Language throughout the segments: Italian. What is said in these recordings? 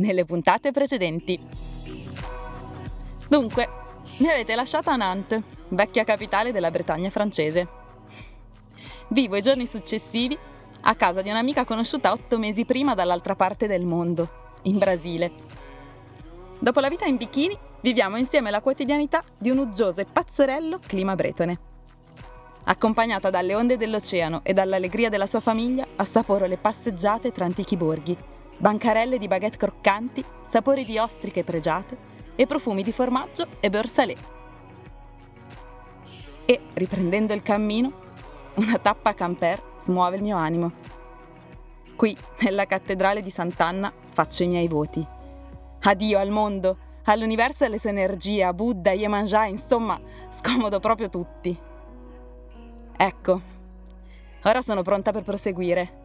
nelle puntate precedenti. Dunque, mi avete lasciato a Nantes, vecchia capitale della Bretagna francese. Vivo i giorni successivi a casa di un'amica conosciuta otto mesi prima dall'altra parte del mondo, in Brasile. Dopo la vita in bikini, viviamo insieme la quotidianità di un uggioso e pazzerello clima bretone. Accompagnata dalle onde dell'oceano e dall'allegria della sua famiglia, assaporo le passeggiate tra antichi borghi, bancarelle di baguette croccanti, sapori di ostriche pregiate e profumi di formaggio e beurre salé. E, riprendendo il cammino, una tappa a camper smuove il mio animo. Qui, nella cattedrale di Sant'Anna, faccio i miei voti. Addio al mondo, all'universo e alle sue energie, a Buddha, Yemanjá, insomma, scomodo proprio tutti. Ecco, ora sono pronta per proseguire.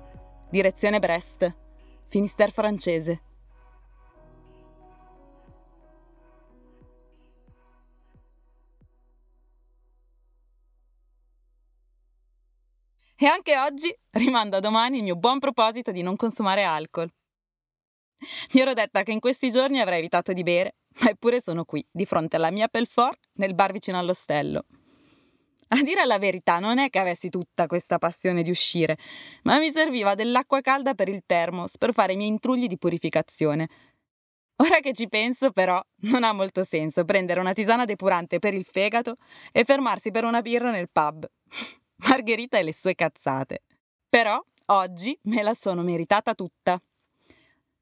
Direzione Brest, Finister francese. E anche oggi rimando a domani il mio buon proposito di non consumare alcol. Mi ero detta che in questi giorni avrei evitato di bere, ma eppure sono qui, di fronte alla mia Pelfort, nel bar vicino all'ostello. A dire la verità, non è che avessi tutta questa passione di uscire, ma mi serviva dell'acqua calda per il termos per fare i miei intrugli di purificazione. Ora che ci penso, però, non ha molto senso prendere una tisana depurante per il fegato e fermarsi per una birra nel pub. Margherita e le sue cazzate. Però oggi me la sono meritata tutta.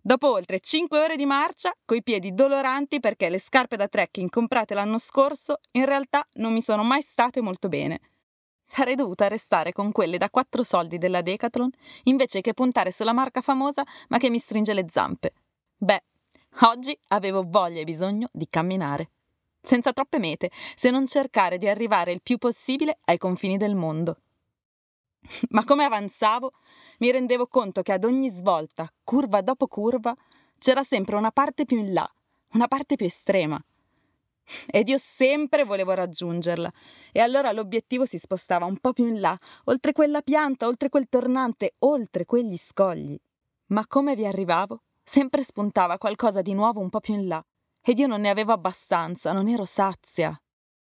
Dopo oltre 5 ore di marcia, coi piedi doloranti perché le scarpe da trekking comprate l'anno scorso in realtà non mi sono mai state molto bene. Sarei dovuta restare con quelle da 4 soldi della Decathlon invece che puntare sulla marca famosa ma che mi stringe le zampe. Beh, oggi avevo voglia e bisogno di camminare. Senza troppe mete, se non cercare di arrivare il più possibile ai confini del mondo. Ma come avanzavo, mi rendevo conto che ad ogni svolta, curva dopo curva, c'era sempre una parte più in là, una parte più estrema. Ed io sempre volevo raggiungerla, e allora l'obiettivo si spostava un po' più in là, oltre quella pianta, oltre quel tornante, oltre quegli scogli. Ma come vi arrivavo, sempre spuntava qualcosa di nuovo un po' più in là, ed io non ne avevo abbastanza, non ero sazia.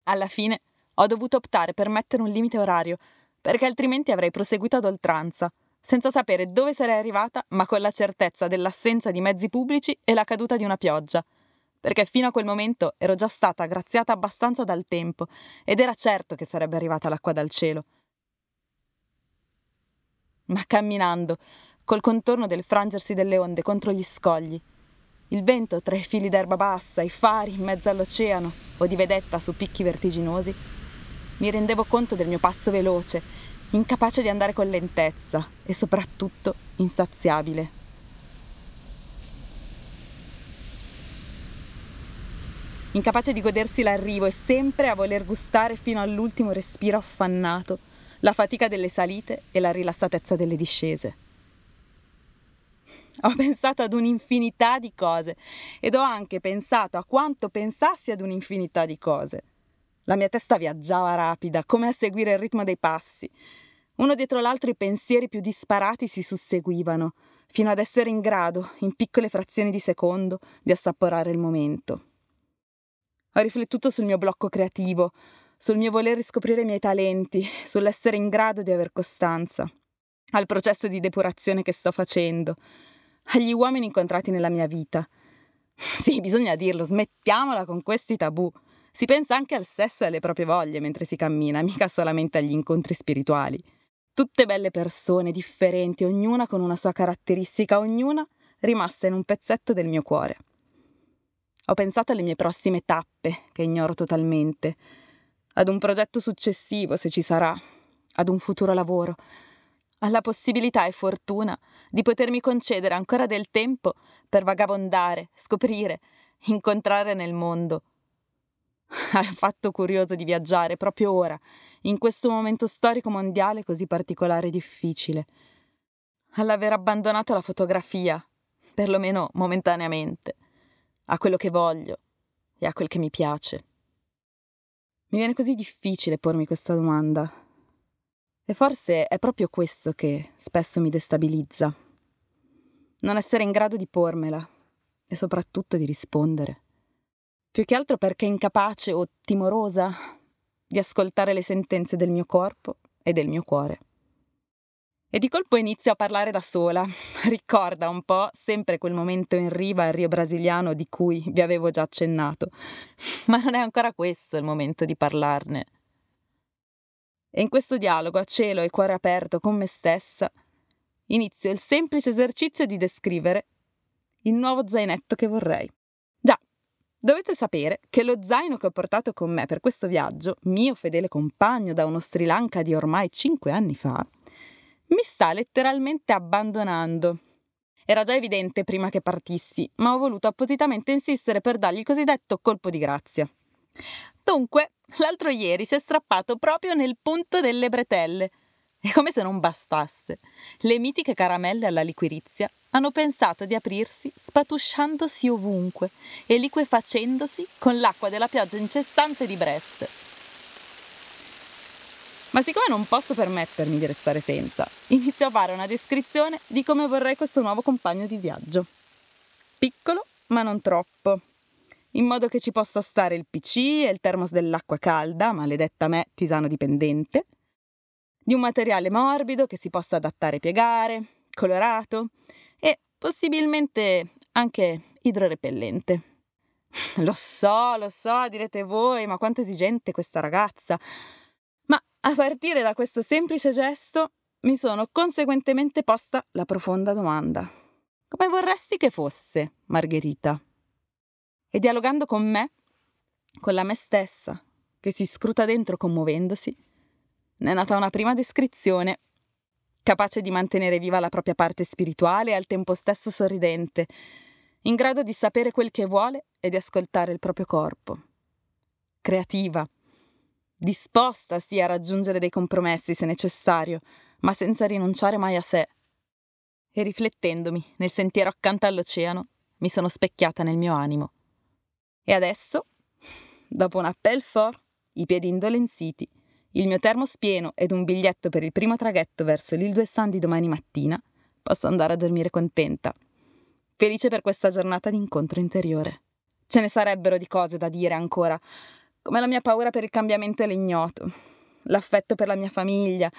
Alla fine ho dovuto optare per mettere un limite orario, perché altrimenti avrei proseguito ad oltranza, senza sapere dove sarei arrivata, ma con la certezza dell'assenza di mezzi pubblici e la caduta di una pioggia, perché fino a quel momento ero già stata graziata abbastanza dal tempo ed era certo che sarebbe arrivata l'acqua dal cielo. Ma camminando, col contorno del frangersi delle onde contro gli scogli, il vento tra i fili d'erba bassa, i fari in mezzo all'oceano o di vedetta su picchi vertiginosi, mi rendevo conto del mio passo veloce, incapace di andare con lentezza e soprattutto insaziabile. Incapace di godersi l'arrivo e sempre a voler gustare fino all'ultimo respiro affannato la fatica delle salite e la rilassatezza delle discese. Ho pensato ad un'infinità di cose ed ho anche pensato a quanto pensassi ad un'infinità di cose. La mia testa viaggiava rapida, come a seguire il ritmo dei passi. Uno dietro l'altro i pensieri più disparati si susseguivano, fino ad essere in grado, in piccole frazioni di secondo, di assaporare il momento. Ho riflettuto sul mio blocco creativo, sul mio voler riscoprire i miei talenti, sull'essere in grado di aver costanza, al processo di depurazione che sto facendo, agli uomini incontrati nella mia vita. Sì, bisogna dirlo, smettiamola con questi tabù. Si pensa anche al sesso e alle proprie voglie mentre si cammina, mica solamente agli incontri spirituali. Tutte belle persone, differenti, ognuna con una sua caratteristica, ognuna rimasta in un pezzetto del mio cuore. Ho pensato alle mie prossime tappe, che ignoro totalmente, ad un progetto successivo, se ci sarà, ad un futuro lavoro, alla possibilità e fortuna di potermi concedere ancora del tempo per vagabondare, scoprire, incontrare nel mondo ha fatto curioso di viaggiare proprio ora, in questo momento storico mondiale così particolare e difficile. All'aver abbandonato la fotografia, perlomeno momentaneamente, a quello che voglio e a quel che mi piace. Mi viene così difficile pormi questa domanda. E forse è proprio questo che spesso mi destabilizza. Non essere in grado di pormela e soprattutto di rispondere. Più che altro perché incapace o timorosa di ascoltare le sentenze del mio corpo e del mio cuore. E di colpo inizio a parlare da sola. Ricorda un po' sempre quel momento in riva al Rio Brasiliano di cui vi avevo già accennato. Ma non è ancora questo il momento di parlarne. E in questo dialogo a cielo e cuore aperto con me stessa, inizio il semplice esercizio di descrivere il nuovo zainetto che vorrei. Dovete sapere che lo zaino che ho portato con me per questo viaggio, mio fedele compagno da uno Sri Lanka di ormai cinque anni fa, mi sta letteralmente abbandonando. Era già evidente prima che partissi, ma ho voluto appositamente insistere per dargli il cosiddetto colpo di grazia. Dunque, l'altro ieri si è strappato proprio nel punto delle bretelle. E come se non bastasse, le mitiche caramelle alla liquirizia hanno pensato di aprirsi spatusciandosi ovunque e liquefacendosi con l'acqua della pioggia incessante di Brest. Ma siccome non posso permettermi di restare senza, inizio a fare una descrizione di come vorrei questo nuovo compagno di viaggio. Piccolo, ma non troppo. In modo che ci possa stare il PC e il termos dell'acqua calda, maledetta me, tisano dipendente. Di un materiale morbido che si possa adattare e piegare, colorato e possibilmente anche idrorepellente. Lo so, lo so, direte voi, ma quanto esigente questa ragazza. A partire da questo semplice gesto mi sono conseguentemente posta la profonda domanda. Come vorresti che fosse, Margherita? E dialogando con me, con la me stessa, che si scruta dentro commuovendosi, ne è nata una prima descrizione, capace di mantenere viva la propria parte spirituale e al tempo stesso sorridente, in grado di sapere quel che vuole e di ascoltare il proprio corpo. Creativa, disposta sì a raggiungere dei compromessi se necessario, ma senza rinunciare mai a sé. E riflettendomi nel sentiero accanto all'oceano, mi sono specchiata nel mio animo. E adesso, dopo un appel fort, i piedi indolenziti, il mio termos pieno ed un biglietto per il primo traghetto verso l'Île d'Ouessant di domani mattina, posso andare a dormire contenta, felice per questa giornata di incontro interiore. Ce ne sarebbero di cose da dire ancora, come la mia paura per il cambiamento e l'ignoto, l'affetto per la mia famiglia,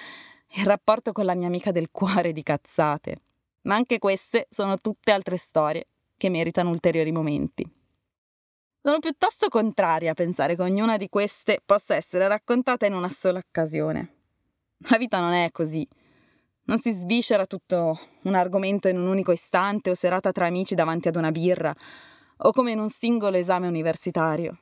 il rapporto con la mia amica del cuore di cazzate. Ma anche queste sono tutte altre storie che meritano ulteriori momenti. Sono piuttosto contraria a pensare che ognuna di queste possa essere raccontata in una sola occasione. La vita non è così. Non si sviscera tutto un argomento in un unico istante o serata tra amici davanti ad una birra, o come in un singolo esame universitario.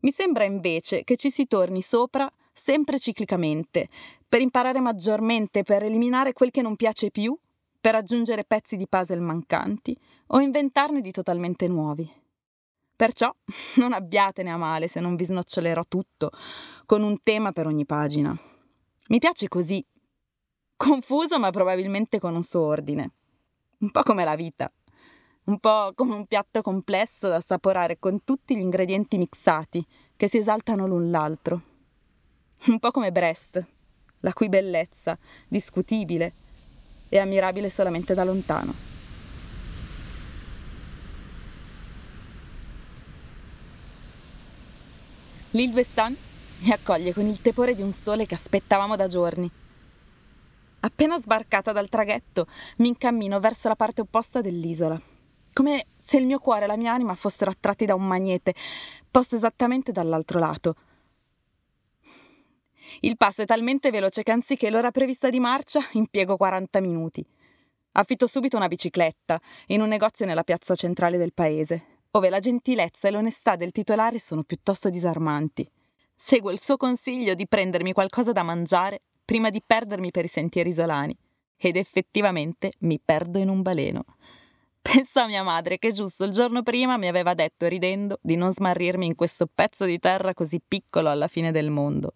Mi sembra invece che ci si torni sopra sempre ciclicamente, per imparare maggiormente, per eliminare quel che non piace più, per aggiungere pezzi di puzzle mancanti o inventarne di totalmente nuovi. Perciò non abbiatene a male se non vi snocciolerò tutto, con un tema per ogni pagina. Mi piace così, confuso ma probabilmente con un suo ordine, un po' come la vita un po' come un piatto complesso da assaporare con tutti gli ingredienti mixati che si esaltano l'un l'altro. Un po' come Brest, la cui bellezza, discutibile, è ammirabile solamente da lontano. L'Île Vestan mi accoglie con il tepore di un sole che aspettavamo da giorni. Appena sbarcata dal traghetto, mi incammino verso la parte opposta dell'isola come se il mio cuore e la mia anima fossero attratti da un magnete, posto esattamente dall'altro lato. Il passo è talmente veloce che anziché l'ora prevista di marcia impiego 40 minuti. Affitto subito una bicicletta in un negozio nella piazza centrale del paese, dove la gentilezza e l'onestà del titolare sono piuttosto disarmanti. Seguo il suo consiglio di prendermi qualcosa da mangiare prima di perdermi per i sentieri isolani. Ed effettivamente mi perdo in un baleno. Pensa a mia madre che giusto il giorno prima mi aveva detto ridendo di non smarrirmi in questo pezzo di terra così piccolo alla fine del mondo.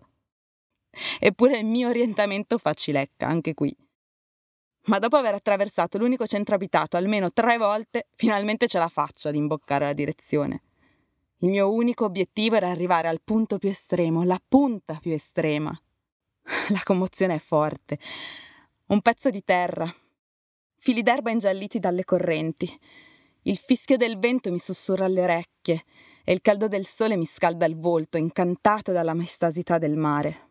Eppure il mio orientamento fa cilecca anche qui. Ma dopo aver attraversato l'unico centro abitato almeno tre volte, finalmente ce la faccio ad imboccare la direzione. Il mio unico obiettivo era arrivare al punto più estremo, la punta più estrema. La commozione è forte. Un pezzo di terra, fili d'erba ingialliti dalle correnti, Il fischio del vento mi sussurra alle orecchie e il caldo del sole mi scalda il volto, incantato dalla maestosità del mare.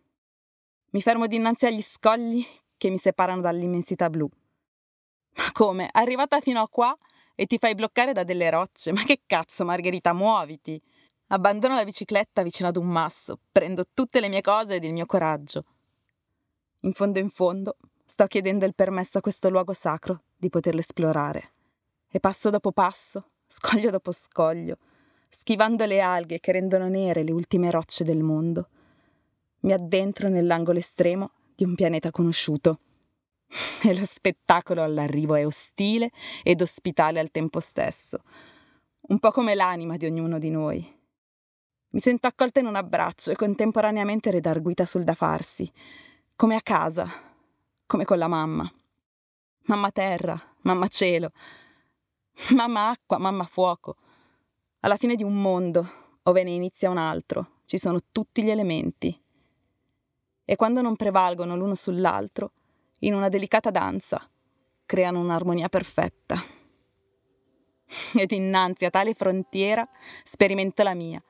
Mi fermo dinanzi agli scogli che mi separano dall'immensità blu. Ma come? Arrivata fino a qua e ti fai bloccare da delle rocce? Ma che cazzo, Margherita, muoviti! Abbandono la bicicletta vicino ad un masso, prendo tutte le mie cose ed il mio coraggio. In fondo in fondo, sto chiedendo il permesso a questo luogo sacro di poterlo esplorare. E passo dopo passo, scoglio dopo scoglio, schivando le alghe che rendono nere le ultime rocce del mondo, mi addentro nell'angolo estremo di un pianeta conosciuto. E lo spettacolo all'arrivo è ostile ed ospitale al tempo stesso, un po' come l'anima di ognuno di noi. Mi sento accolta in un abbraccio e contemporaneamente redarguita sul da farsi, come a casa, come con la mamma. Mamma terra, mamma cielo, mamma acqua, mamma fuoco. Alla fine di un mondo, ove ne inizia un altro, ci sono tutti gli elementi. E quando non prevalgono l'uno sull'altro, in una delicata danza, creano un'armonia perfetta. Ed innanzi a tale frontiera sperimento la mia.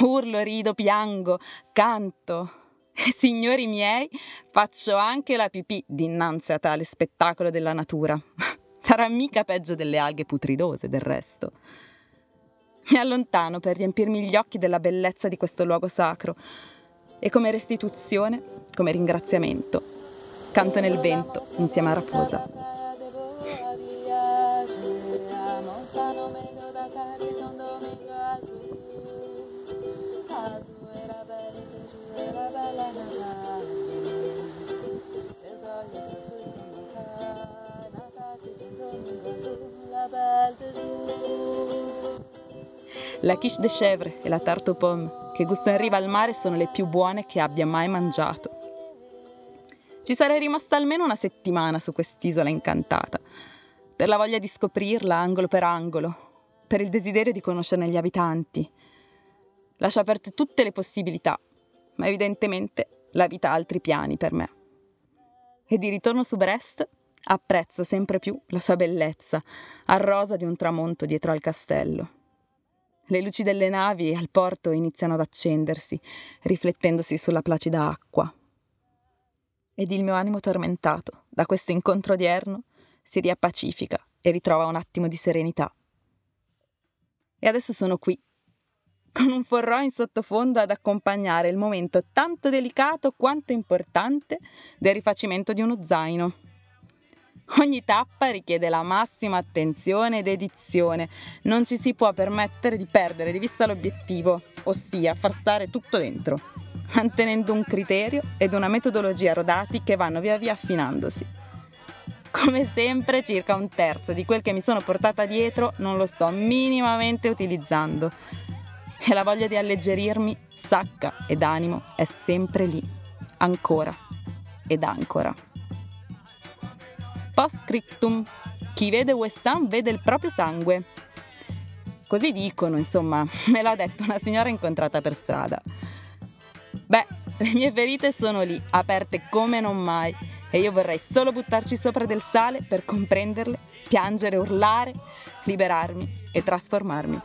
Urlo, rido, piango, canto. Signori miei, faccio anche la pipì dinanzi a tale spettacolo della natura. Sarà mica peggio delle alghe putridose, del resto. Mi allontano per riempirmi gli occhi della bellezza di questo luogo sacro e come restituzione, come ringraziamento, canto nel vento insieme a Raposa. La quiche de chèvre e la tarte aux pommes, che gusto in riva al mare, sono le più buone che abbia mai mangiato. Ci sarei rimasta almeno una settimana su quest'isola incantata, per la voglia di scoprirla angolo per angolo, per il desiderio di conoscerne gli abitanti. Lascio aperte tutte le possibilità, ma evidentemente la vita ha altri piani per me. E di ritorno su Brest apprezzo sempre più la sua bellezza, a rosa di un tramonto dietro al castello. Le luci delle navi al porto iniziano ad accendersi, riflettendosi sulla placida acqua. Ed il mio animo tormentato da questo incontro odierno si riappacifica e ritrova un attimo di serenità. E adesso sono qui, con un forrò in sottofondo ad accompagnare il momento tanto delicato quanto importante del rifacimento di uno zaino. Ogni tappa richiede la massima attenzione ed edizione. Non ci si può permettere di perdere di vista l'obiettivo, ossia far stare tutto dentro, mantenendo un criterio ed una metodologia rodati che vanno via via affinandosi. Come sempre, circa un terzo di quel che mi sono portata dietro non lo sto minimamente utilizzando. E la voglia di alleggerirmi, sacca ed animo è sempre lì, ancora ed ancora. Post scriptum. Chi vede West Ham vede il proprio sangue. Così dicono, insomma, me l'ha detto una signora incontrata per strada. Beh, le mie ferite sono lì, aperte come non mai, e io vorrei solo buttarci sopra del sale per comprenderle, piangere, urlare, liberarmi e trasformarmi.